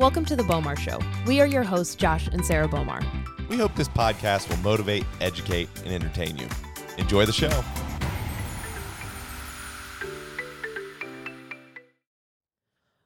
Welcome to the Bomar Show. We are your hosts, Josh and Sarah Bomar. We hope this podcast will motivate, educate, and entertain you. Enjoy the show.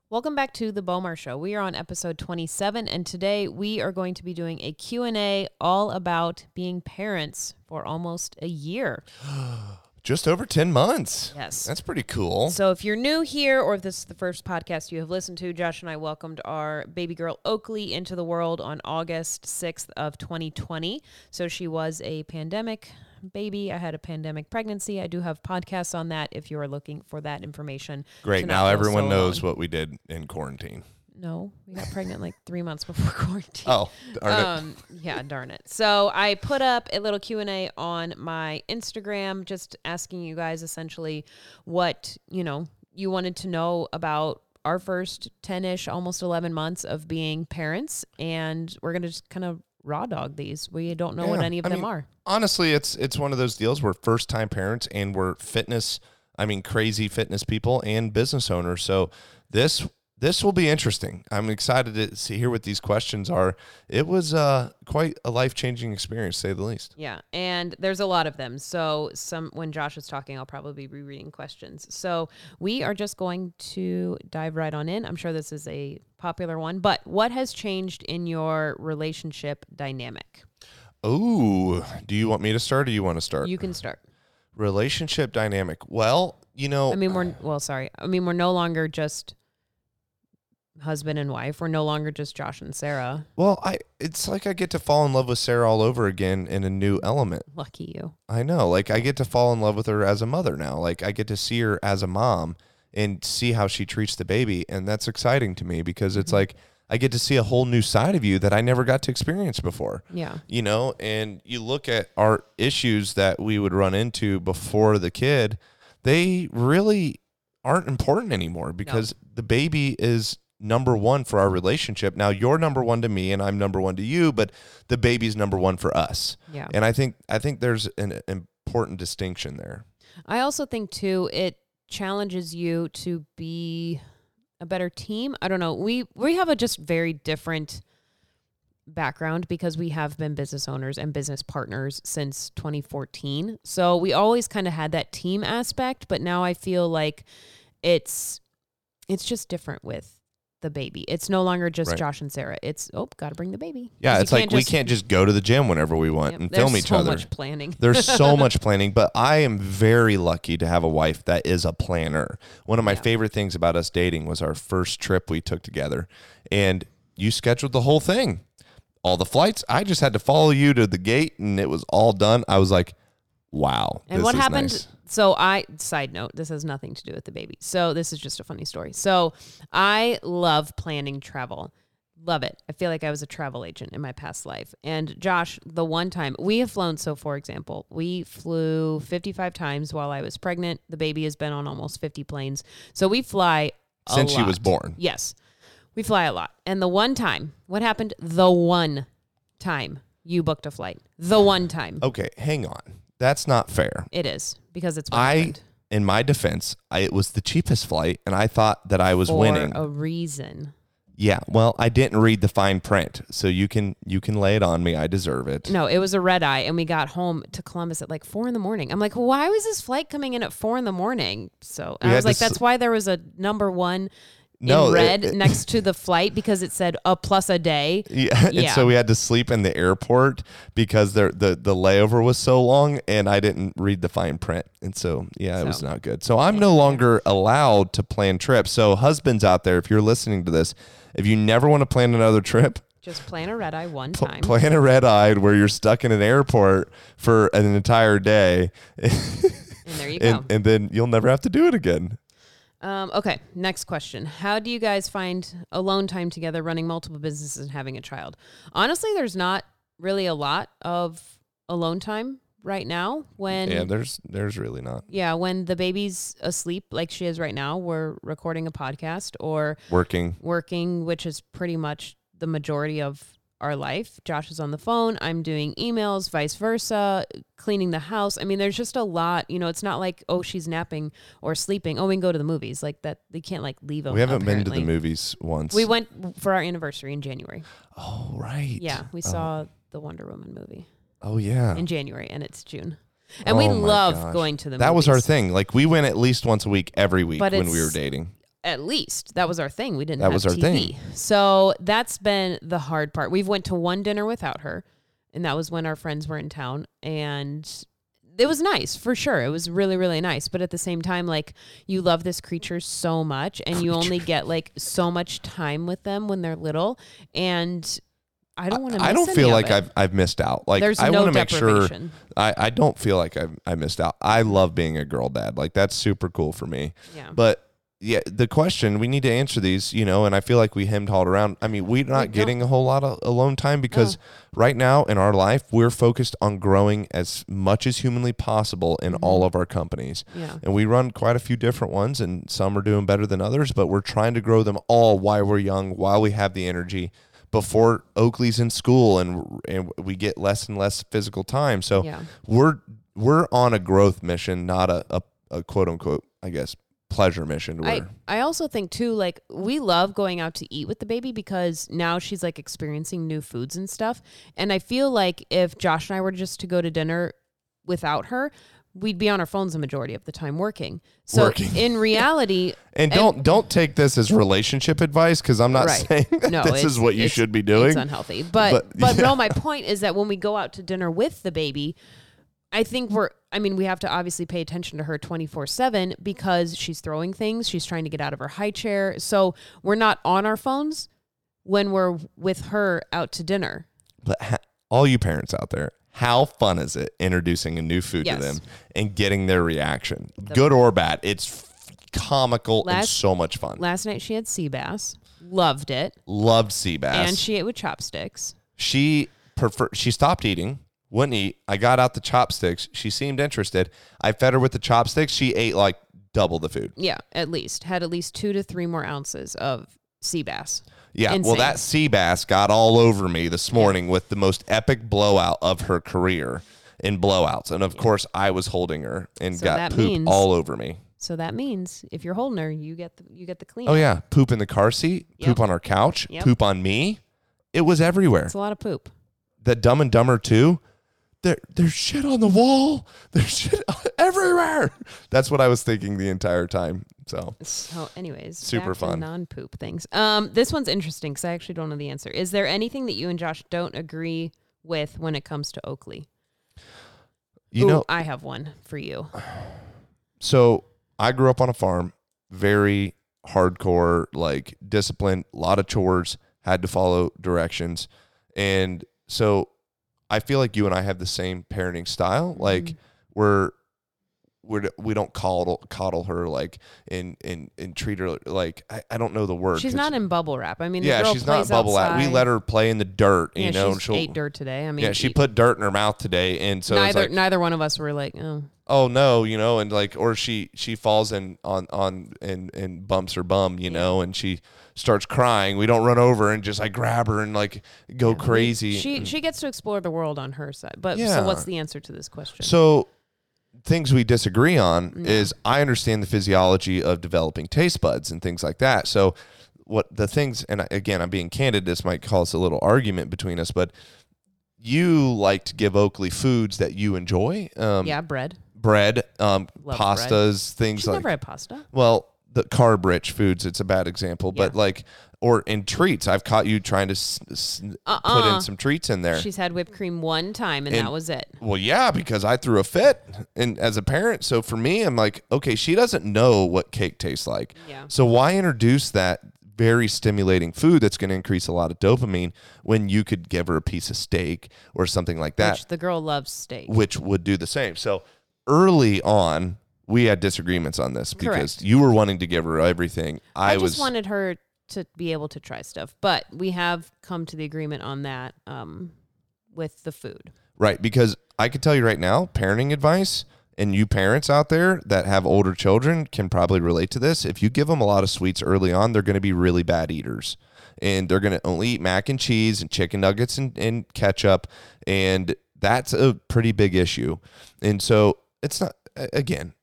Welcome back to the Bomar Show. We are on episode 27 and today we are going to be doing a Q&A all about being parents for almost a year. Just over 10 months. Yes. That's pretty cool. So if you're new here or if this is the first podcast you have listened to, Josh and I welcomed our baby girl Oakley into the world on August 6th of 2020. So she was a pandemic baby. I had a pandemic pregnancy. I do have podcasts on that if you are looking for that information. Great. Now everyone so knows what we did in quarantine. No, we got pregnant like 3 months before quarantine. Oh, darn it. Um, yeah, darn it. So I put up a little Q and A on my Instagram, just asking you guys essentially what you know you wanted to know about our first ten ish, almost eleven months of being parents, and we're gonna just kind of raw dog these. We don't know what any of I them mean, are. Honestly, it's it's one of those deals we're first time parents and we're fitness, I mean crazy fitness people and business owners. So this this will be interesting. I'm excited to see hear what these questions are. It was uh quite a life-changing experience, say the least. Yeah, and there's a lot of them. So some when Josh is talking, I'll probably be reading questions. So we are just going to dive right on in. I'm sure this is a popular one, but what has changed in your relationship dynamic? Oh, do you want me to start or you want to start? You can start. Relationship dynamic. Well, you know, I mean, we're well, sorry. I mean, we're no longer just husband and wife. We're no longer just Josh and Sarah. well, I it's like I get to fall in love with Sarah all over again in a new element. Lucky you. I know. Like I get to fall in love with her as a mother now. Like I get to see her as a mom and see how she treats the baby and that's exciting to me because it's Mhm. like I get to see a whole new side of you that I never got to experience before. Yeah. You know, and you look at our issues that we would run into before the kid, they really aren't important anymore because the baby is number one for our relationship. Now you're number one to me and I'm number one to you, but the baby's number one for us. Yeah. And I think I think there's an important distinction there. I also think too it challenges you to be a better team. I don't know. We we have a just very different background because we have been business owners and business partners since 2014. So we always kind of had that team aspect, but now I feel like it's it's just different with the baby. It's no longer just Right. Josh and Sarah. It's oh, got to bring the baby. Yeah, 'Cause you it's like we just- can't just go to the gym whenever we want Yep, and there's film each so other. much planning. There's so much planning, but I am very lucky to have a wife that is a planner. One of my favorite things about us dating was our first trip we took together, and you scheduled the whole thing, all the flights. I just had to follow you to the gate, and it was all done. I was like, "Wow!" And this what is happened? nice. So I side note, this has nothing to do with the baby. So this is just a funny story. So I love planning travel. Love it. I feel like I was a travel agent in my past life. And Josh, the one time we have flown, so for example, we flew 55 times while I was pregnant. The baby has been on almost 50 planes. So we fly Since she was born. Yes. We fly a lot. And the one time, what happened? The one time you booked a flight. The one time. Okay, hang on. That's not fair. It is because it's I, happened. in my defense, I, it was the cheapest flight, and I thought that I was for winning. a reason. Yeah, well, I didn't read the fine print, so you can you can lay it on me. I deserve it. No, it was a red eye, and we got home to Columbus at like four in the morning. I'm like, why was this flight coming in at four in the morning? So We I had was to like, s- that's why there was a number one No, in red it- next to the flight because it said a plus a day. Yeah, and so we had to sleep in the airport because the the the layover was so long, and I didn't read the fine print, and so yeah, it was not good. So I'm no longer allowed to plan trips. So husbands out there, if you're listening to this, if you never want to plan another trip, Just plan a red eye one pl- time. plan a red eye where you're stuck in an airport for an entire day, and there you go. and, and then you'll never have to do it again. Um, okay, next question. How do you guys find alone time together running multiple businesses and having a child? Honestly, there's not really a lot of alone time right now when yeah, there's there's really not yeah, when the baby's asleep like she is right now, we're recording a podcast or working. working, which is pretty much the majority of our life. Josh is on the phone. I'm doing emails, vice versa, cleaning the house. I mean, there's just a lot. You know, it's not like oh she's napping or sleeping. Oh, we can go to the movies like that. They can't like leave. Them. We haven't been to the movies once. We went for our anniversary in January. Oh right. Yeah, we Oh. saw the Wonder Woman movie Oh yeah. in January, and it's June. And oh we Oh, my love gosh. going to the movies. that was our thing. Like we went at least once a week, every week But when we were dating. At least that was our thing. We didn't. That have was our TV. thing. So that's been the hard part. We've went to one dinner without her, and that was when our friends were in town, and it was nice for sure. It was really really nice. But at the same time, like you love this creature so much, and you only get like so much time with them when they're little, and I don't want to. I don't feel like I've I've missed out. Like There's I no want to make sure. I, I don't feel like I've I missed out. I love being a girl dad. Like that's super cool for me. Yeah. But yeah, the question we need to answer these, you know, and I feel like we hemmed hauled around. I mean, we're not don't. getting a whole lot of alone time because right now in our life we're focused on growing as much as humanly possible in Mm-hmm. all of our companies. yeah. And we run quite a few different ones, and some are doing better than others, but we're trying to grow them all while we're young, while we have the energy before Oakley's in school and and we get less and less physical time. So Yeah. we're we're on a growth mission, not a, a, a quote unquote, I guess, pleasure mission. I, I also think too like we love going out to eat with the baby because now she's like experiencing new foods and stuff and i feel like if josh and i were just to go to dinner without her we'd be on our phones the majority of the time working so Working. in reality and don't don't take this as relationship advice because I'm not Right. saying that No, this is what you should be doing. it's unhealthy but But, but, yeah. no my point is that when we go out to dinner with the baby I think we're I mean we have to obviously pay attention to her 24/7 because she's throwing things, she's trying to get out of her high chair. So we're not on our phones when we're with her out to dinner. But ha- all you parents out there, how fun is it introducing a new food Yes. to them and getting their reaction, good or bad? It's f- comical and so much fun. Last night she had sea bass, loved it, Loved sea bass. and she ate with chopsticks. she prefer she stopped eating wouldn't eat i got out the chopsticks. She seemed interested. I fed her with the chopsticks. She ate like double the food. Yeah, at least. Had at least 2 to 3 more ounces of sea bass. yeah well that sea bass got all over me this morning with the most epic blowout of her career in blowouts. And of course i was holding her and So got that poop means- all over me. So that means if you're holding her, you get the you get the clean. oh yeah. Poop in the car seat Yep. poop on our couch Yep. poop on me. It was everywhere. It's a lot of poop. that Dumb and Dumber 2, there there's shit on the wall. There's shit everywhere. That's what I was thinking the entire time. So So, anyways, Super fun. non-poop things. Um, this one's interesting because I actually don't know the answer. Is there anything that you and Josh don't agree with when it comes to Oakley? you Ooh, know, I have one for you. so I grew up on a farm, very hardcore, like disciplined, a lot of chores, had to follow directions. And so I feel like you and I have the same parenting style. Like Mhm. we're we're we don't coddle coddle her like and and and treat her like I, I don't know the word. She's not in bubble wrap. I mean, yeah, she's not bubble out. We let her play in the dirt, you know, and she'll ate dirt today. I mean, yeah, she put dirt in her mouth today, and so neither like, neither one of us were like, oh, oh no, you know, and like, or she she falls in on on and and bumps her bum, you know, and she starts crying. We don't run over and just like grab her and like go yeah. Crazy. She she gets to explore the world on her side. But Yeah. so what's the answer to this question? so things we disagree on Yeah. is I understand the physiology of developing taste buds and things like that. So what the things and again I'm being candid this might cause a little argument between us but you like to give Oakley foods that you enjoy um yeah, bread. bread um pastas things She's like never had pasta. well the carb rich foods it's a bad example but like or in treats I've caught you trying to s- s- Uh put in some treats in there She's had whipped cream one time, and, And- that was it. Well, yeah, because I threw a fit and as a parent. So for me, I'm like, okay, she doesn't know what cake tastes like. Yeah. So why introduce that very stimulating food that's going to increase a lot of dopamine when you could give her a piece of steak or something like that, Which the girl loves steak. which would do the same. So early on, we had disagreements on this because Correct. you were wanting to give her everything. I, I, was just wanted her to be able to try stuff, but we have come to the agreement on that um, with the food. Right, because I could tell you right now, parenting advice and you parents out there that have older children can probably relate to this. If you give them a lot of sweets early on, they're going to be really bad eaters. And they're going to only eat mac and cheese and chicken nuggets and, and ketchup. And that's a pretty big issue. And so it's not, again,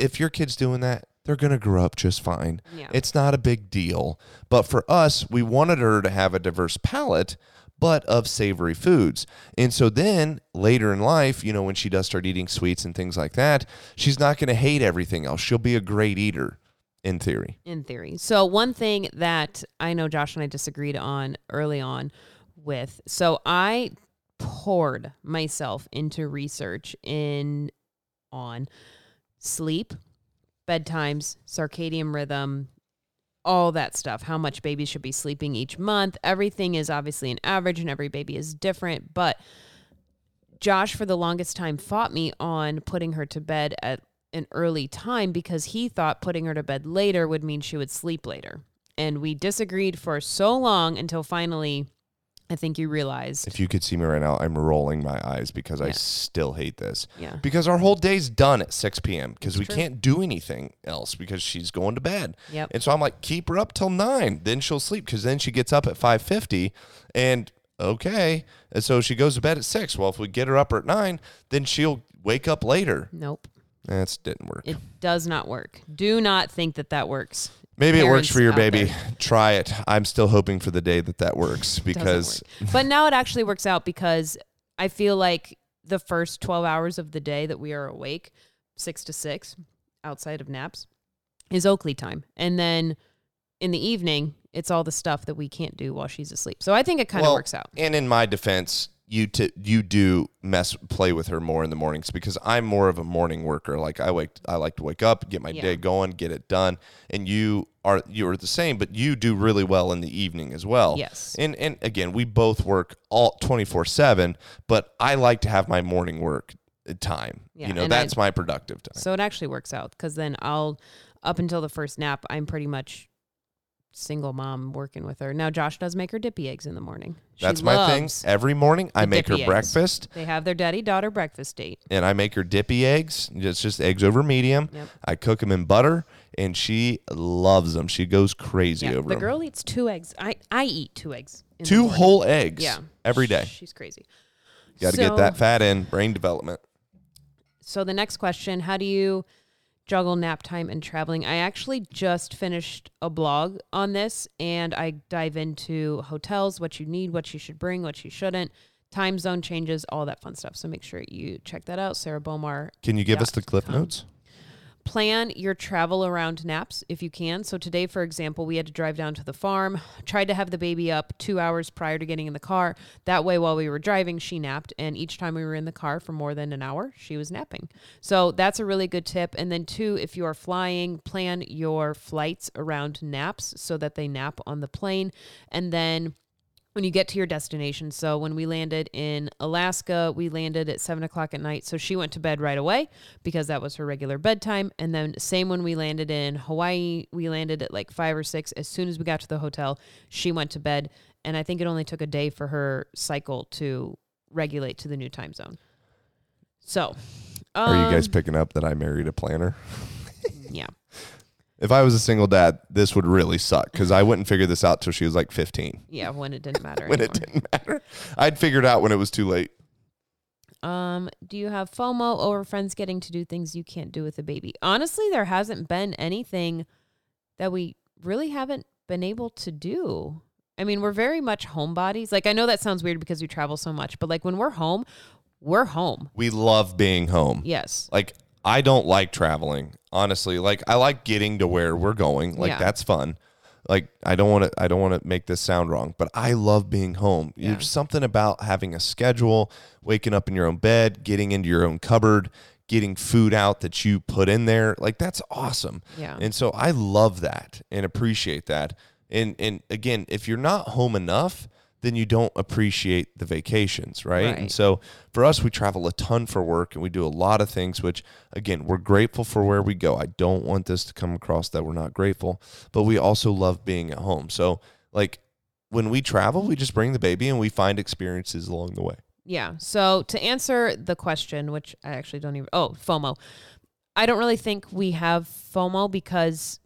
if your kid's doing that, they're going to grow up just fine. Yeah. It's not a big deal. But for us, we wanted her to have a diverse palate, but of savory foods. And so then later in life, you know, when she does start eating sweets and things like that, she's not going to hate everything else. She'll be a great eater in theory. in theory. So one thing that I know Josh and I disagreed on early on with. So I poured myself into research in on sleep, bedtimes, circadian rhythm, all that stuff, how much babies should be sleeping each month. Everything is obviously an average and every baby is different, but Josh for the longest time fought me on putting her to bed at an early time because he thought putting her to bed later would mean she would sleep later. And we disagreed for so long until finally I think you realized. If you could see me right now, I'm rolling my eyes because I Yeah. still hate this. Yeah. Because our whole day's done at 6 p.m. because we can't do anything else because she's going to bed. Yep. And so I'm like, keep her up till nine, then she'll sleep because then she gets up at 5:50, and okay, and so she goes to bed at six. Well, if we get her up at nine, then she'll wake up later. Nope. That didn't work. It does not work. Do not think that that works. Maybe it works for your baby. there. Try it. I'm still hoping for the day that that works because work. but now it actually works out because I feel like the first 12 hours of the day that we are awake, 6 to 6 outside of naps, is Oakley time. And then in the evening, it's all the stuff that we can't do while she's asleep. So I think it kind of Well, works out. And in my defense, you t- you do mess play with her more in the mornings because I'm more of a morning worker. Like I wake I like to wake up, get my Yeah. day going, get it done. And you are you're the same, but you do really well in the evening as well. Yes. And and again, we both work all 24/7, but I like to have my morning work time. Yeah, you know, and I- that's my productive time. So it actually works out because then I'll, up until the first nap, I'm pretty much single mom working with her. Now Josh does make her dippy eggs in the morning. She That's my thing. loves- Every morning I make her dippy eggs. breakfast They have their daddy daughter breakfast date. and I make her dippy eggs. It's just eggs over medium. Yep. I cook them in butter, and she loves them. She goes crazy Yeah, over the them. girl eats two eggs. I I eat two eggs. in the Two morning. whole eggs Yeah, every day. She's crazy. Got to So- get that fat in, brain development. So the next question: How do you juggle nap time and traveling? I actually just finished a blog on this, and I dive into hotels, what you need, what you should bring, what you shouldn't, time zone changes, all that fun stuff. So make sure you check that out. Sarah Bomar Can you give us the cliff notes? Plan your travel around naps if you can. So today, for example, we had to drive down to the farm, tried to have the baby up two hours prior to getting in the car. That way, while we were driving, she napped. And each time we were in the car for more than an hour, she was napping. So that's a really good tip. And then, two, if you are flying, plan your flights around naps so that they nap on the plane. And then when you get to your destination. So when we landed in Alaska, we landed at seven o'clock at night. So she went to bed right away because that was her regular bedtime. And then same when we landed in Hawaii, we landed at like five or six. As soon as we got to the hotel, she went to bed. And I think it only took a day for her cycle to regulate to the new time zone. So, Are you guys um, picking up that I married a planner? yeah. If I was a single dad, this would really suck because I wouldn't figure this out till she was like 15. Yeah, when it didn't matter. When anymore. it didn't matter, I'd figured out when it was too late. Um, do you have FOMO over friends getting to do things you can't do with a baby? Honestly, there hasn't been anything that we really haven't been able to do. I mean, we're very much homebodies. Like I know that sounds weird because we travel so much, but like when we're home, we're home. We love being home. Yes. Like I don't like traveling, honestly. Like I like getting to where we're going. Like Yeah. that's fun. Like I don't want to I don't want to make this sound wrong, but I love being home. Yeah. There's something about having a schedule, waking up in your own bed, getting into your own cupboard, getting food out that you put in there. Like that's awesome. Yeah. And so I love that and appreciate that. And and again, if you're not home enough, then you don't appreciate the vacations, right? And so for us, we travel a ton for work and we do a lot of things, which again, we're grateful for where we go. I don't want this to come across that we're not grateful, but we also love being at home. So like when we travel, we just bring the baby and we find experiences along the way. Yeah. So to answer the question, which I actually don't even oh, FOMO. I don't really think we have FOMO because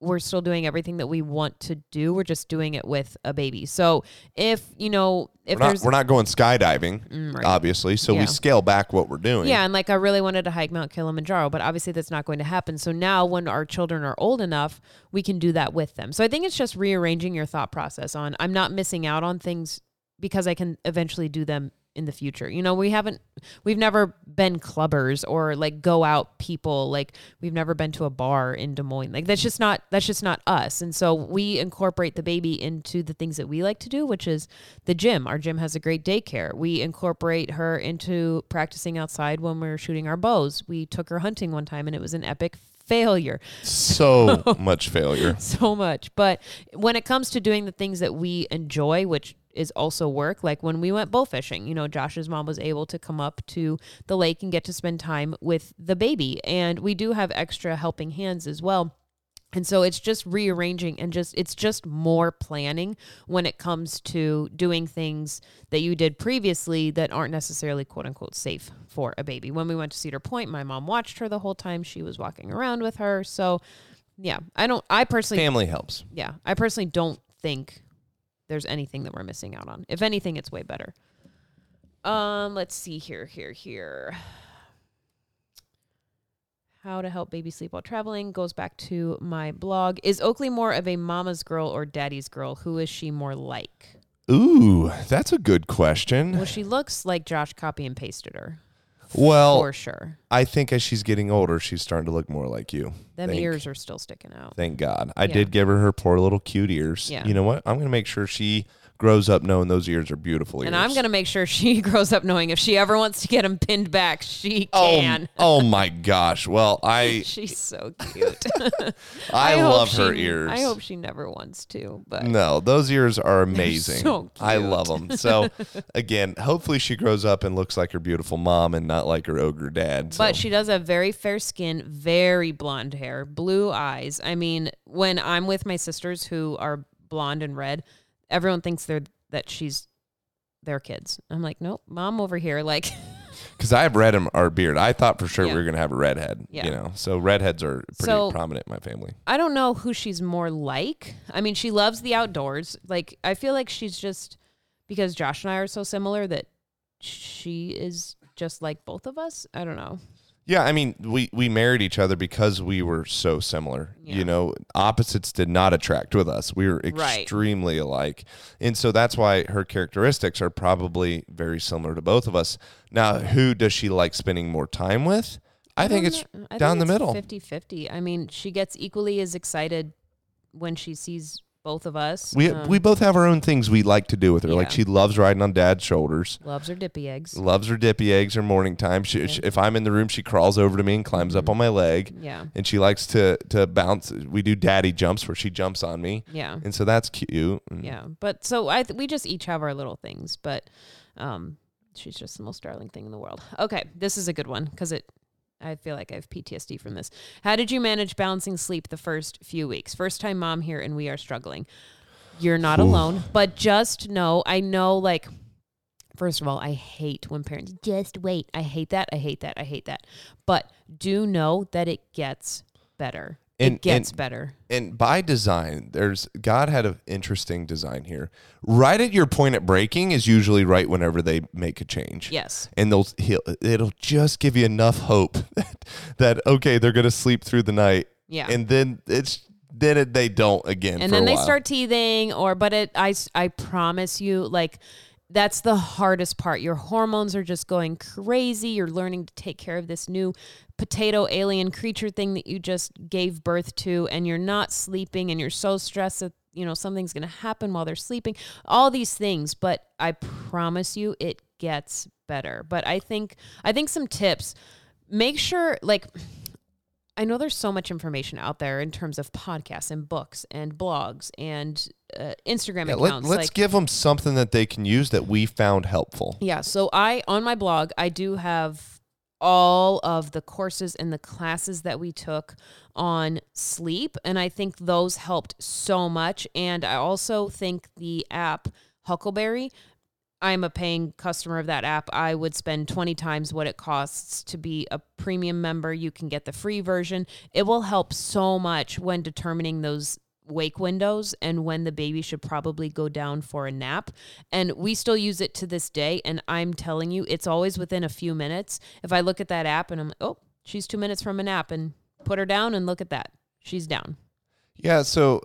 we're still doing everything that we want to do. We're just doing it with a baby. So if, you know, if we're not, there's we're not going skydiving, Mm, right. obviously. So Yeah. we scale back what we're doing. Yeah, and like I really wanted to hike Mount Kilimanjaro, but obviously that's not going to happen. So now when our children are old enough, we can do that with them. So I think it's just rearranging your thought process on I'm not missing out on things because I can eventually do them in the future. You know, we haven't we've never been clubbers or like go out people. Like we've never been to a bar in Des Moines. Like that's just not that's just not us. And so we incorporate the baby into the things that we like to do, which is the gym. Our gym has a great daycare. We incorporate her into practicing outside when we're shooting our bows. We took her hunting one time and it was an epic failure So much failure. so much. But when it comes to doing the things that we enjoy, which is also work, like when we went bowfishing, you know, Josh's mom was able to come up to the lake and get to spend time with the baby. And we do have extra helping hands as well. And so it's just rearranging and just it's just more planning when it comes to doing things that you did previously that aren't necessarily quote unquote safe for a baby. When we went to Cedar Point, my mom watched her the whole time she was walking around with her. So yeah, I don't I personally Family helps. yeah, I personally don't think there's anything that we're missing out on. If anything, it's way better. Um, let's see here, here, here. How to help baby sleep while traveling goes back to my blog. Is Oakley more of a mama's girl or daddy's girl? Who is she more like? Ooh, that's a good question. Well, she looks like Josh copy and pasted her Well, for sure. I think as she's getting older, she's starting to look more like you. Them Thank- ears are still sticking out. Thank God. I Yeah. did give her her poor little cute ears. Yeah. You know what? I'm going to make sure she grows up knowing those ears are beautiful ears. And I'm gonna make sure she grows up knowing if she ever wants to get them pinned back, she Oh, can. oh my gosh. Well, I She's so cute. I, hope love her ears. I hope she never wants to, but No, those ears are amazing. so I love them. So, again, hopefully she grows up and looks like her beautiful mom and not like her ogre dad. but she does have very fair skin, very blonde hair, blue eyes. I mean, when I'm with my sisters who are blonde and red, everyone thinks they're that she's their kids. I'm like, nope, mom over here. Like, Because I have red in our beard. I thought for sure Yeah. we were going to have a redhead. Yeah. You know, so redheads are pretty So- prominent in my family. I don't know who she's more like. I mean, she loves the outdoors. Like, I feel like she's just because Josh and I are so similar that she is just like both of us. I don't know. Yeah, I mean, we we married each other because we were so similar. Yeah. You know, opposites did not attract with us. We were Right. extremely alike. And so that's why her characteristics are probably very similar to both of us. Now, who does she like spending more time with? I, think it's. I down think the it's middle. 50-50. I mean, she gets equally as excited when she sees both of us. we Um, we both have our own things we like to do with her. Like she loves riding on dad's shoulders. loves her dippy eggs. Loves her dippy eggs or morning time. She, she- if I'm in the room, she crawls over to me and climbs Mm-hmm. up on my leg. Yeah. And she likes to to bounce. We do daddy jumps where she jumps on me. Yeah. And so that's cute. Yeah. But so I th- we just each have our little things, but um she's just the most darling thing in the world. Okay, this is a good one cuz it I feel like I have PTSD from this. How did you manage balancing sleep the first few weeks? First time mom here and we are struggling. You're not alone, but just know, I know like First of all, I hate when parents just wait. I hate that. I hate that. I hate that. But do know that it gets better. And- it gets and- better. And by design, there's God had an interesting design here. Right at your point at breaking is usually right whenever they make a change. Yes. And they'll he'll, it'll just give you enough hope that, that okay, they're gonna sleep through the night. Yeah. And then it's then it, they don't again. and then they start teething or but it I I promise you like that's the hardest part. Your hormones are just going crazy. You're learning to take care of this new potato alien creature thing that you just gave birth to and you're not sleeping and you're so stressed that you know something's going to happen while they're sleeping. All these things but i promise you it gets better. But i think i think some tips. Make sure like I know there's so much information out there in terms of podcasts and books and blogs and uh, Instagram Yeah, let, accounts. us like, give them something that they can use that we found helpful. yeah. So I on my blog I do have all of the courses and the classes that we took on sleep, and I think those helped so much. And I also think the app Huckleberry. I'm a paying customer of that app, I would spend 20 times what it costs to be a premium member. You can get the free version. It will help so much when determining those wake windows and when the baby should probably go down for a nap. And we still use it to this day. And I'm telling you, it's always within a few minutes. If I look at that app and I'm like, oh, she's two minutes from a nap and put her down and look at that. She's down. Yeah, so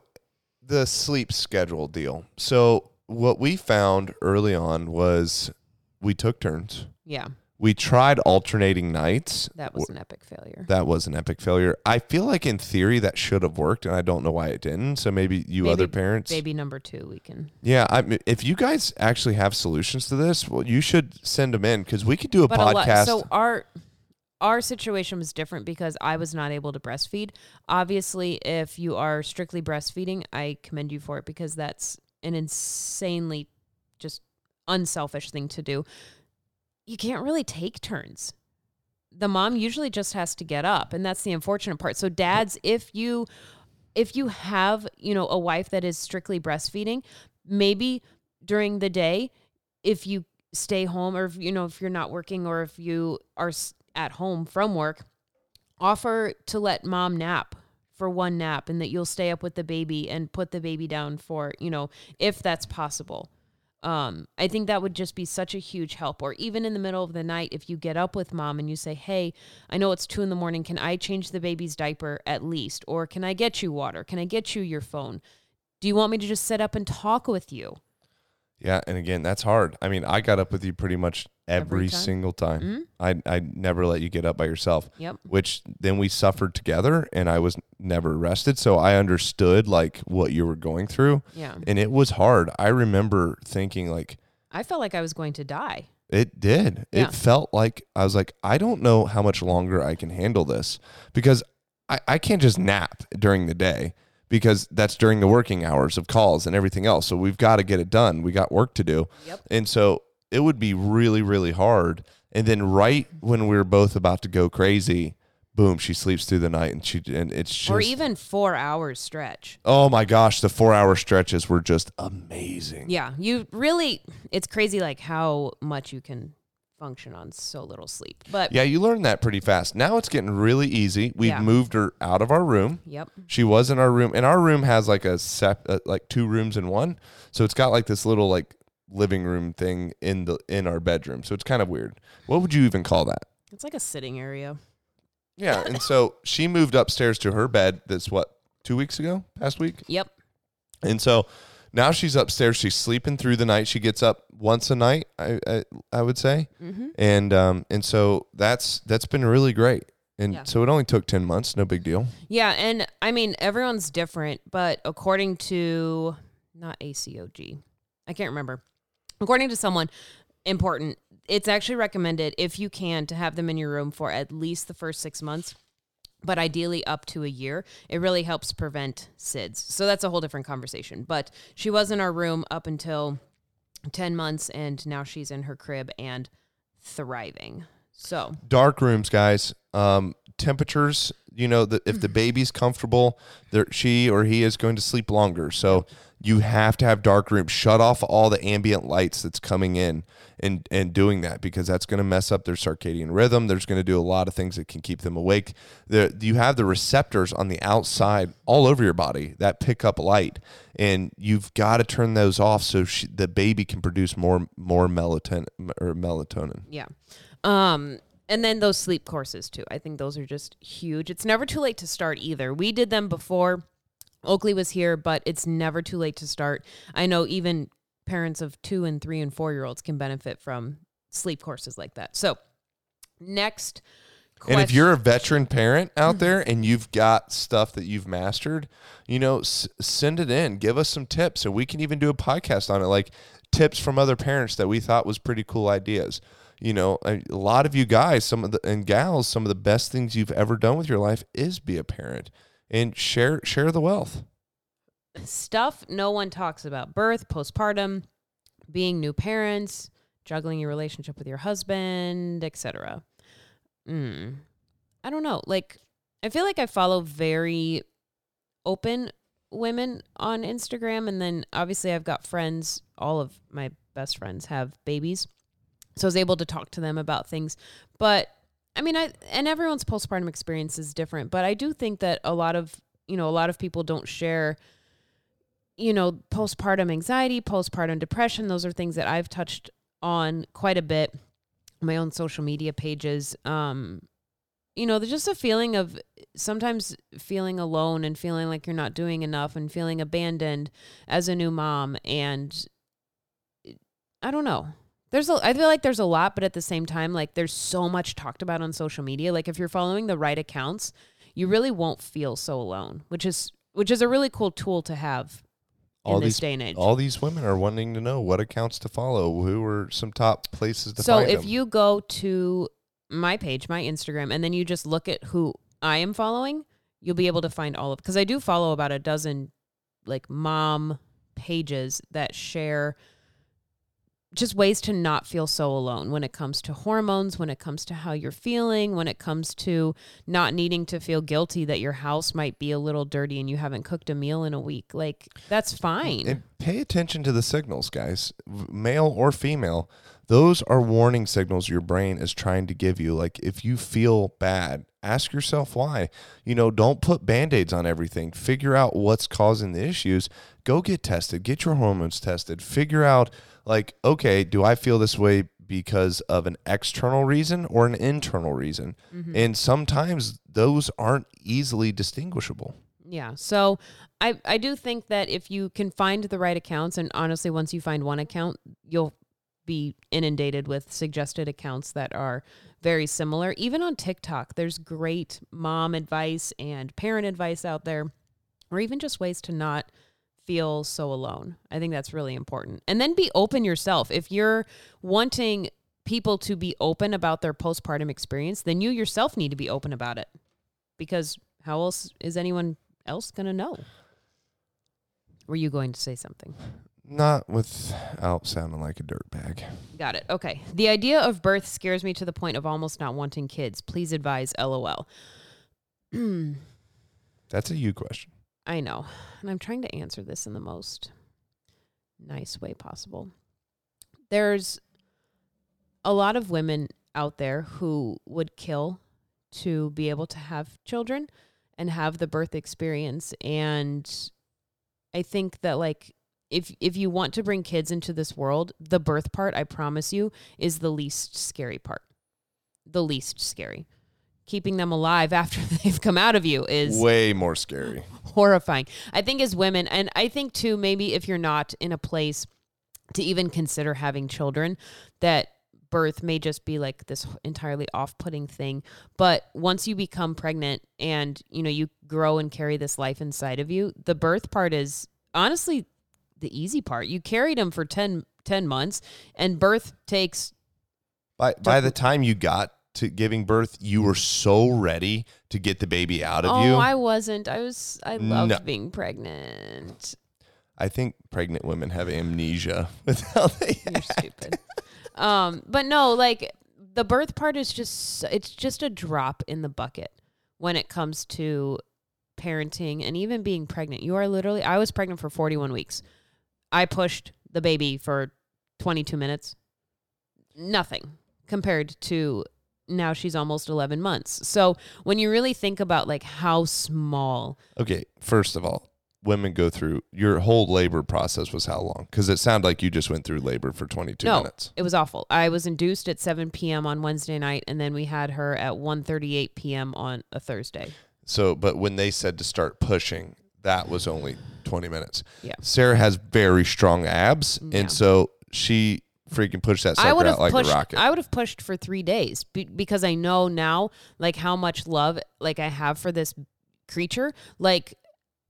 the sleep schedule deal. So what we found early on was we took turns. Yeah. We tried alternating nights. That was an epic failure. That was an epic failure. I feel like in theory that should have worked, and I don't know why it didn't. So maybe you Maybe other parents, Baby number two, we can. yeah. I mean, if you guys actually have solutions to this, well, you should send them in because we could do a but a podcast. So our our situation was different because I was not able to breastfeed. Obviously, if you are strictly breastfeeding, I commend you for it because that's an insanely just unselfish thing to do. You can't really take turns. The mom usually just has to get up, and that's the unfortunate part. So dads, if you if you have, you know, a wife that is strictly breastfeeding, maybe during the day if you stay home or if you know if you're not working or if you are at home from work offer to let mom nap for one nap and that you'll stay up with the baby and put the baby down for you know if that's possible. Um i think that would just be such a huge help. Or even in the middle of the night if you get up with mom and you say hey i know it's two in the morning. Can i change the baby's diaper at least? Or can i get you water? Can i get you your phone? Do you want me to just sit up and talk with you? Yeah, and again, that's hard. I mean, I got up with you pretty much every, Every time? single time. Mhm. I I never let you get up by yourself. yep which then we suffered together and I was never arrested. So I understood like what you were going through yeah and it was hard. I remember thinking like i felt like i was going to die it did. Yeah. It felt like I was like, I don't know how much longer I can handle this because I, I can't just nap during the day because that's during the working hours of calls and everything else. So we've got to get it done. We got work to do. Yep. And so it would be really, really hard. And then right when we were both about to go crazy, boom, she sleeps through the night and she and it's just or even four hours stretch. Oh my gosh, the four hour stretches were just amazing. Yeah, you really, it's crazy like how much you can function on so little sleep. But Yeah, you learn that pretty fast. Now it's getting really easy. We've Yeah. moved her out of our room. yep, She was in our room, and our room has like a sep- uh, like two rooms in one. So it's got like this little like living room thing in the in our bedroom. So it's kind of weird. What would you even call that? it's like a sitting area. Yeah, and so she moved upstairs to her bed. This what two weeks ago, past week, Yep. and so now she's upstairs. She's sleeping through the night. She gets up once a night. I I, I would say, Mm-hmm. and um and so that's that's been really great. And Yeah. so it only took ten months. No big deal. Yeah, and I mean everyone's different, but according to not ACOG, I can't remember. According to someone important, it's actually recommended if you can to have them in your room for at least the first six months, but ideally up to a year. It really helps prevent SIDS. So that's a whole different conversation. But she was in our room up until ten months, and now she's in her crib and thriving. So dark rooms, guys. Um, temperatures. You know, the, if the baby's comfortable, there she or he is going to sleep longer. So you have to have dark rooms. Shut off all the ambient lights that's coming in, and and doing that because that's going to mess up their circadian rhythm. There's going to do a lot of things that can keep them awake. The you have the receptors on the outside all over your body that pick up light, and you've got to turn those off so she, the baby can produce more more melatonin or melatonin. Yeah. Um and then those sleep courses too. I think those are just huge. It's never too late to start either. We did them before Oakley was here, but it's never too late to start. I know even parents of 2 and 3 and 4 year olds can benefit from sleep courses like that. So, next And if you're a veteran parent out mm-hmm. there and you've got stuff that you've mastered, you know, s- send it in. Give us some tips, and we can even do a podcast on it, like tips from other parents that we thought was pretty cool ideas. You know, a a lot of you guys, some of the and gals, some of the best things you've ever done with your life is be a parent and share share the wealth. stuff no one talks about birth, postpartum, being new parents, juggling your relationship with your husband, etc. Mm. I don't know. Like, I feel like I follow very open women on Instagram. And then obviously, I've got friends, all of my best friends have babies. So I was able to talk to them about things. But I mean, I and everyone's postpartum experience is different, but I do think that a lot of, you know, a lot of people don't share you know, postpartum anxiety, postpartum depression, those are things that I've touched on quite a bit on my own social media pages. Um you know there's just a feeling of sometimes feeling alone and feeling like you're not doing enough and feeling abandoned as a new mom. And i don't know there's a i feel like there's a lot but at the same time like there's so much talked about on social media like if you're following the right accounts you really won't feel so alone which is which is a really cool tool to have all in this these day and age all these women are wanting to know what accounts to follow, who are some top places to so if them. you go to my page, my Instagram, and then you just look at who I am following, you'll be able to find all of because I do follow about a dozen like mom pages that share just ways to not feel so alone when it comes to hormones, when it comes to how you're feeling, when it comes to not needing to feel guilty that your house might be a little dirty and you haven't cooked a meal in a week. Like that's fine. And pay attention to the signals, guys, male or female. Those are warning signals your brain is trying to give you. Like if you feel bad, ask yourself why. You know, don't put band aids on everything. Figure out what's causing the issues. Go get tested, get your hormones tested. Figure out, like, okay, do I feel this way because of an external reason or an internal reason? Mhm. And sometimes those aren't easily distinguishable. Yeah. So I I do think that if you can find the right accounts and honestly once you find one account, you'll be inundated with suggested accounts that are very similar. Even on TikTok, there's great mom advice and parent advice out there or even just ways to not feel so alone. I think that's really important. And then be open yourself. If you're wanting people to be open about their postpartum experience, then you yourself need to be open about it. Because how else is anyone else going to know? Were you going to say something? Not without sounding like a dirtbag. Got it. Okay. The idea of birth scares me to the point of almost not wanting kids. Please advise LOL. That's a you question. I know. And I'm trying to answer this in the most nice way possible. There's a lot of women out there who would kill to be able to have children and have the birth experience and I think that like if if you want to bring kids into this world, the birth part, I promise you, is the least scary part. The least scary. Keeping them alive after they've come out of you is Way more scary. horrifying. I think as women, and I think too, maybe if you're not in a place to even consider having children, that birth may just be like this entirely off-putting thing but once you become pregnant and you know you grow and carry this life inside of you the birth part is honestly the easy part you carried him for 10, 10 months and birth takes By by the time you got to giving birth, you were so ready to get the baby out of oh you. i wasn't i was i loved No. being pregnant I think pregnant women have amnesia with how they You're stupid. um, but no, like the birth part is just it's just a drop in the bucket when it comes to parenting and even being pregnant. You are literally I was pregnant for 41 weeks. I pushed the baby for 22 minutes. Nothing compared to now she's almost 11 months. So when you really think about like how small Okay, first of all, women go through your whole labor process was how long? Because it sounded like you just went through labor for 22 No. minutes. It was awful. I was induced at 7 p.m. on Wednesday night, and then we had her at 1:38 p.m. on a Thursday. So, but when they said to start pushing, that was only 20 minutes. Yeah. Sarah has very strong abs, Yeah. and so she freaking push that I sucker would have out like pushed. a rocket. I would have pushed for three days be- because I know now, like how much love like I have for this creature. Like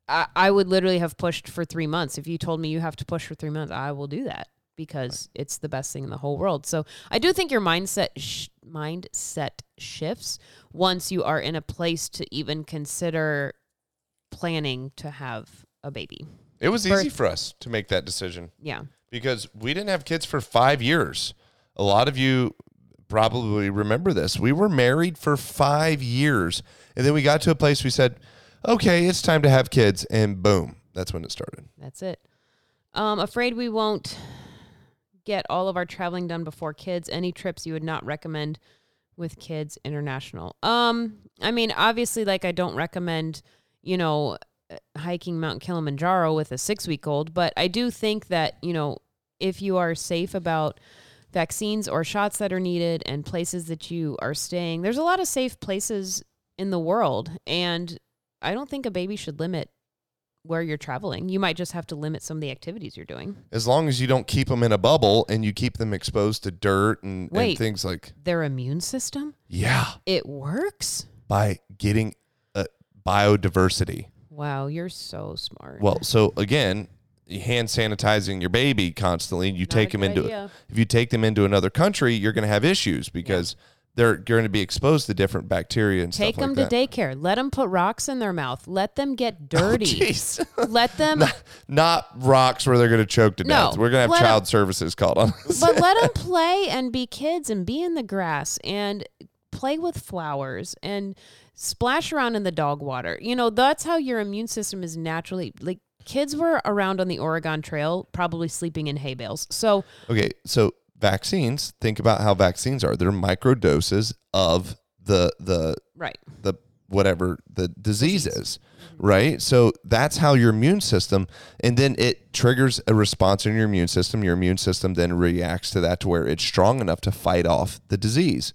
I, I would literally have pushed for three months. If you told me you have to push for three months, I will do that because it's the best thing in the whole world. So I do think your mindset sh- mindset shifts once you are in a place to even consider planning to have a baby. it was birth- easy for us to make that decision. Yeah. Because we didn't have kids for five years. A lot of you probably remember this. We were married for five years, and then we got to a place we said, "Okay, it's time to have kids," and boom, that's when it started. That's it. Um, afraid we won't get all of our traveling done before kids. Any trips you would not recommend with kids international? Um, I mean, obviously, like I don't recommend, you know, hiking Mount Kilimanjaro with a six week old, but I do think that you know if you are safe about vaccines or shots that are needed and places that you are staying, there's a lot of safe places in the world, and I don't think a baby should limit where you're traveling. You might just have to limit some of the activities you're doing. As long as you don't keep them in a bubble and you keep them exposed to dirt and, and things like Their immune system, yeah, it works. by getting biodiversity. Wow, you're so smart. Well, so again, you hand sanitizing your baby constantly. You Not take them into idea. if you take them into another country, you're going to have issues because they're going to be exposed to different bacteria and Take stuff them like to that. daycare. Let them put rocks in their mouth. Let them get Oh, dirty. jeez. Let them, Not rocks where they're going to choke to No, death. We're going to have 'em- child services called on us. but let them play and be kids and be in the grass and play with flowers and splash around in the dog water. You know, that's how your immune system is naturally like kids were around on the Oregon Trail probably sleeping in hay bales. So, Okay, so vaccines, think about how vaccines are. They're micro doses of the the right. the whatever the disease is, right? So that's how your immune system and then it triggers a response in your immune system. Your immune system then reacts to that to where it's strong enough to fight off the disease.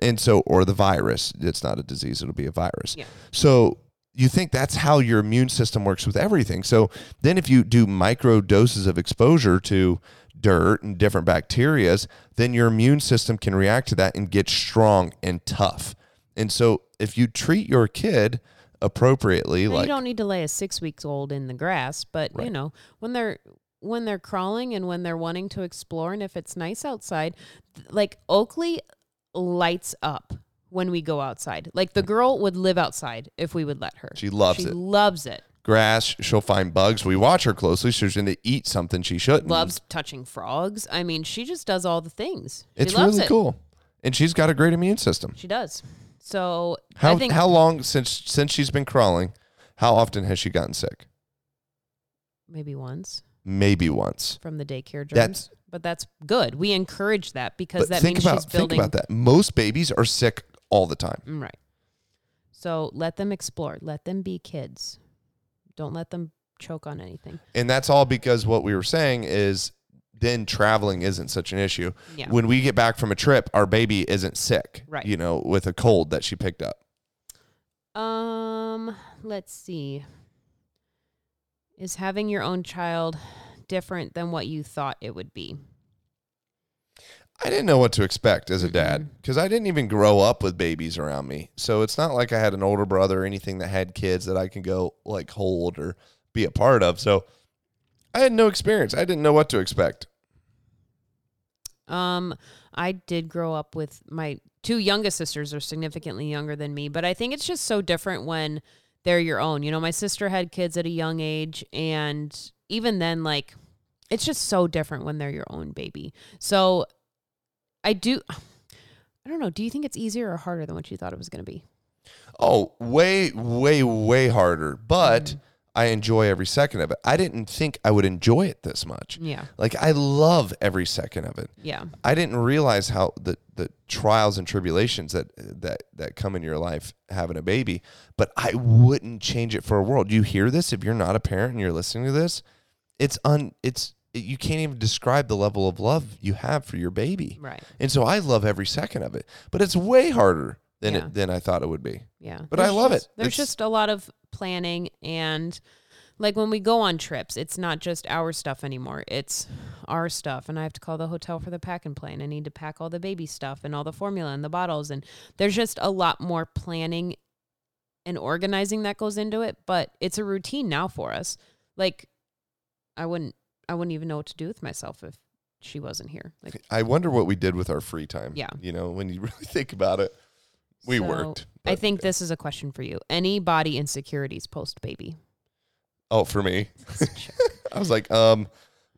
And so or the virus. It's not a disease, it'll be a virus. Yeah. So you think that's how your immune system works with everything. So then if you do micro doses of exposure to dirt and different bacterias, then your immune system can react to that and get strong and tough. And so if you treat your kid appropriately, Now, like you don't need to lay a six weeks old in the grass, but you know when they're when they're crawling and when they're wanting to explore, and if it's nice outside, like Oakley lights up when we go outside. Like the girl would live outside if we would let her. she loves she it. loves it. Grass, she'll find bugs. We watch her closely. She's going to eat something she shouldn't. Loves touching frogs. I mean, she just does all the things. She It's really it. cool. And she's got a great immune system. She does. So How I think how long since since she's been crawling? How often has she gotten sick? maybe once Maybe once. from the daycare germs. That's but that's good. We encourage that because but that think means about she's building think about that. Most babies are sick all the time. Mm, Right. So let them explore. Let them be kids. Don't let them choke on anything. And that's all because what we were saying is then traveling isn't such an issue. Yeah. When we get back from a trip, our baby isn't sick, Right. you know, with a cold that she picked up. Um, let's see. Is having your own child different than what you thought it would be? I didn't know what to expect as a dad because I didn't even grow up with babies around me. So it's not like I had an older brother or anything that had kids that I can go like hold or be a part of. So I had no experience. I didn't know what to expect. Um, I did grow up with my two youngest sisters are significantly younger than me, but I think it's just so different when they're your own. You know, my sister had kids at a young age and even then like it's just so different when they're your own baby. So I do I don't know, do you think it's easier or harder than what you thought it was going to be? Oh, way, way, way harder. But Mhm. I enjoy every second of it. I didn't think I would enjoy it this much. Yeah. Like I love every second of it. Yeah. I didn't realize how the the trials and tribulations that that that come in your life having a baby, but I wouldn't change it for a world. You hear this if you're not a parent and you're listening to this, it's un it's you can't even describe the level of love you have for your baby. Right. And so I love every second of it, but it's way harder than Yeah. it than I thought it would be. Yeah. But I love just- it. There's It's- just a lot of planning and like when we go on trips, it's not just our stuff anymore. It's our stuff. And I have to call the hotel for the pack and play. And I need to pack all the baby stuff and all the formula and the bottles. And there's just a lot more planning and organizing that goes into it. But it's a routine now for us. Like I wouldn't I wouldn't even know what to do with myself if she wasn't here. Like I wonder what we did with our free time. Yeah. You know, when you really think about it, we so worked. I think this is a question for you. Any body insecurities post baby? Oh, for me, I was like, um,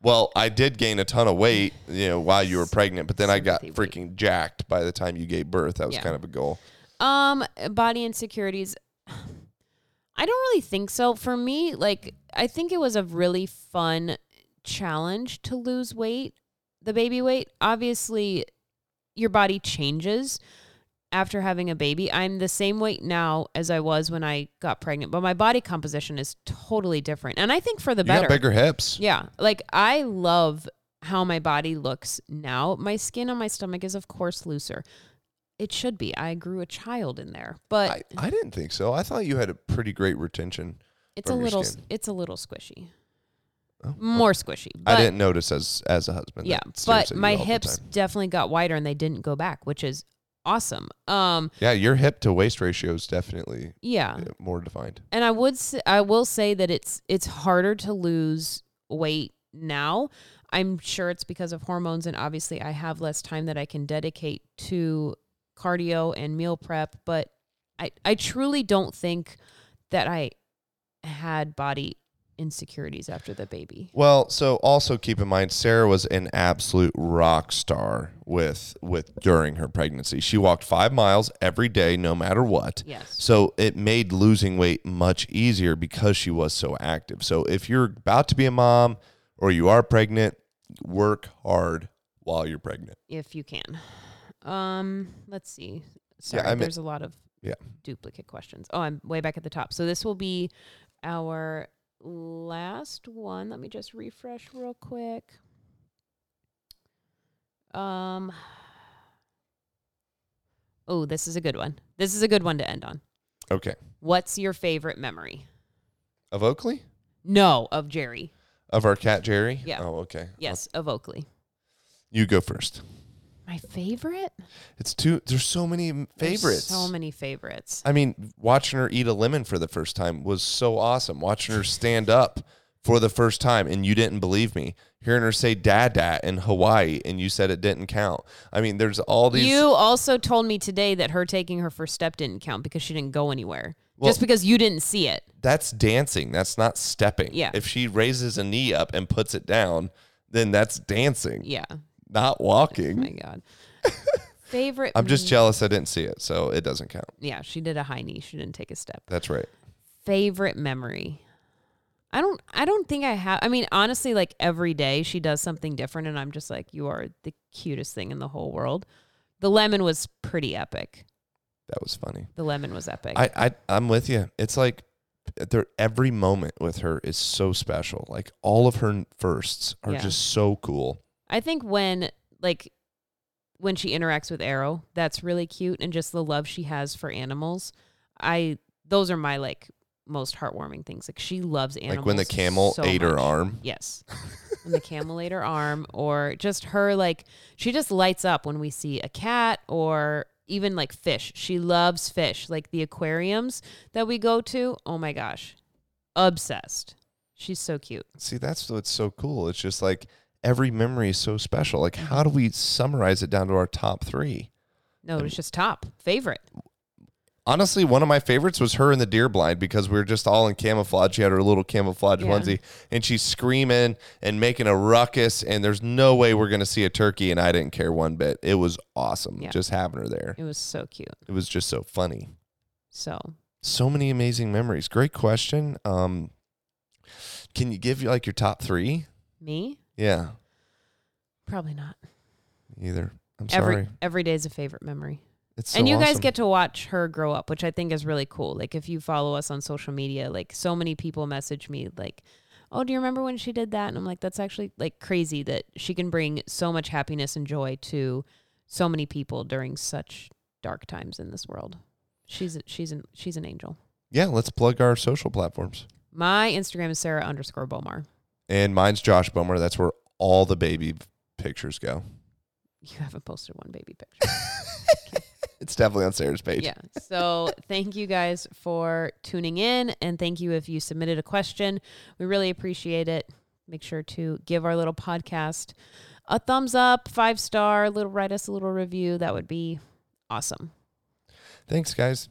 well, I did gain a ton of weight, you know, while you were pregnant, but then I got weight. freaking jacked by the time you gave birth. That was Yeah. kind of a goal. Um, body insecurities. I don't really think so. For me, like I think it was a really fun challenge to lose weight. the baby weight. Obviously, your body changes after having a baby. I'm the same weight now as I was when I got pregnant, but my body composition is totally different. And I think for the You better. got bigger hips. Yeah. Like I love how my body looks now. My skin on my stomach is of course looser. It should be. I grew a child in there. But I, I didn't think so. I thought you had a pretty great retention. it's a little skin. it's a little squishy. Oh, More squishy. But I didn't notice as as a husband. yeah, but my hips definitely got wider and they didn't go back, which is awesome. Um Yeah, your hip to waist ratio is definitely yeah. more defined. and I would say, I will say that it's it's harder to lose weight now. I'm sure it's because of hormones and obviously I have less time that I can dedicate to cardio and meal prep, but I I truly don't think that I had body insecurities after the baby. Well, so also keep in mind Sarah was an absolute rock star with with during her pregnancy. She walked 5 miles every day no matter what. Yes. So it made losing weight much easier because she was so active. So if you're about to be a mom or you are pregnant, work hard while you're pregnant. If you can. Um, let's see. Sorry, I mean- there's a lot of Yeah. duplicate questions. Oh, I'm way back at the top. So this will be our last one. Let me just refresh real quick. Um Oh, this is a good one. This is a good one to end on. Okay. What's your favorite memory? Of Oakley? No, of Jerry. Of our cat Jerry? Yeah. Oh, okay. Yes, of Oakley. You go first. My favorite? It's too there's so many m- There's favorites. So many favorites. I mean, watching her eat a lemon for the first time was so awesome. Watching her stand up for the first time and you didn't believe me. Hearing her say dada in Hawaii and you said it didn't count. I mean, there's all these You also told me today that her taking her first step didn't count because she didn't go anywhere. Well- just because you didn't see it. that's dancing. That's not stepping. Yeah. If she raises a knee up and puts it down, then that's dancing, Yeah. Not walking. Oh my God. Favorite. I'm just jealous I didn't see it, so it doesn't count. Yeah, she did a high knee. She didn't take a step. That's right. Favorite memory. I don't. I don't think I have. I mean, honestly, like every day she does something different, and I'm just like, you are the cutest thing in the whole world. The lemon was pretty epic. That was funny. The lemon was epic. I, I I'm with you. It's like there every moment with her is so special. Like all of her firsts are Yeah. just so cool. I think when like when she interacts with Arrow, that's really cute and just the love she has for animals. I those are my like most heartwarming things. Like she loves animals. like when the camel so ate her arm. Yes. when the camel ate her arm or just her like she just lights up when we see a cat or even like fish. She loves fish. Like the aquariums that we go to. Oh my gosh. Obsessed. She's so cute. See, that's what's so cool. It's just like every memory is so special. Like how Mm-hmm. do we summarize it down to our top three? No, it was just top. Favorite. Honestly, one of my favorites was her in the deer blind because we were just all in camouflage. She had her little camouflage Yeah. onesie and she's screaming and making a ruckus. And there's no way we're going to see a turkey. And I didn't care one bit. It was awesome Yeah. just having her there. It was so cute. It was just so funny. So So many amazing memories. Great question. Um, can you give you like your top three? me, Yeah, probably not. either. I'm Every sorry. every day is a favorite memory. It's so and you guys get to watch her grow up, which I think is really cool. Like if you follow us on social media, like so many people message me like, "Oh, do you remember when she did that?" And I'm like, "That's actually like crazy that she can bring so much happiness and joy to so many people during such dark times in this world." She's a, she's an she's an angel. Yeah, let's plug our social platforms. My Instagram is Sarah underscore Bowmar. And mine's Josh Bowmar. That's where all the baby pictures go. You haven't posted one baby picture. It's definitely on Sarah's page. Yeah. So thank you guys for tuning in and thank you if you submitted a question. We really appreciate it. Make sure to give our little podcast a thumbs up, five star, little write us a little review. That would be awesome. Thanks, guys.